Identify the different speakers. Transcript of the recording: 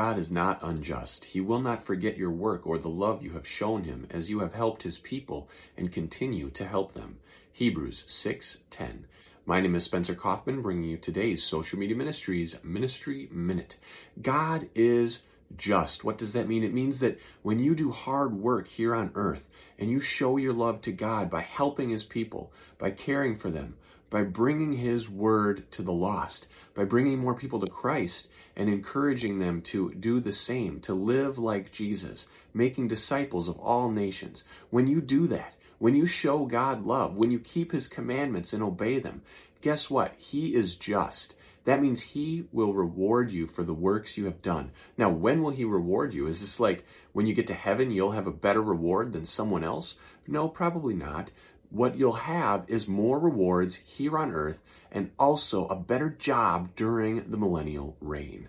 Speaker 1: God is not unjust. He will not forget your work or the love you have shown him as you have helped his people and continue to help them. Hebrews 6:10. My name is Spencer Coffman bringing you today's Social Media Ministries Ministry Minute. God is just. What does that mean? It means that when you do hard work here on earth and you show your love to God by helping his people, by caring for them, by bringing his word to the lost, by bringing more people to Christ and encouraging them to do the same, to live like Jesus, making disciples of all nations. When you do that, when you show God love, when you keep his commandments and obey them, guess what? He is just. That means he will reward you for the works you have done. Now, when will he reward you? Is this like when you get to heaven, you'll have a better reward than someone else? No, probably not what you'll have is more rewards here on earth and also a better job during the millennial reign.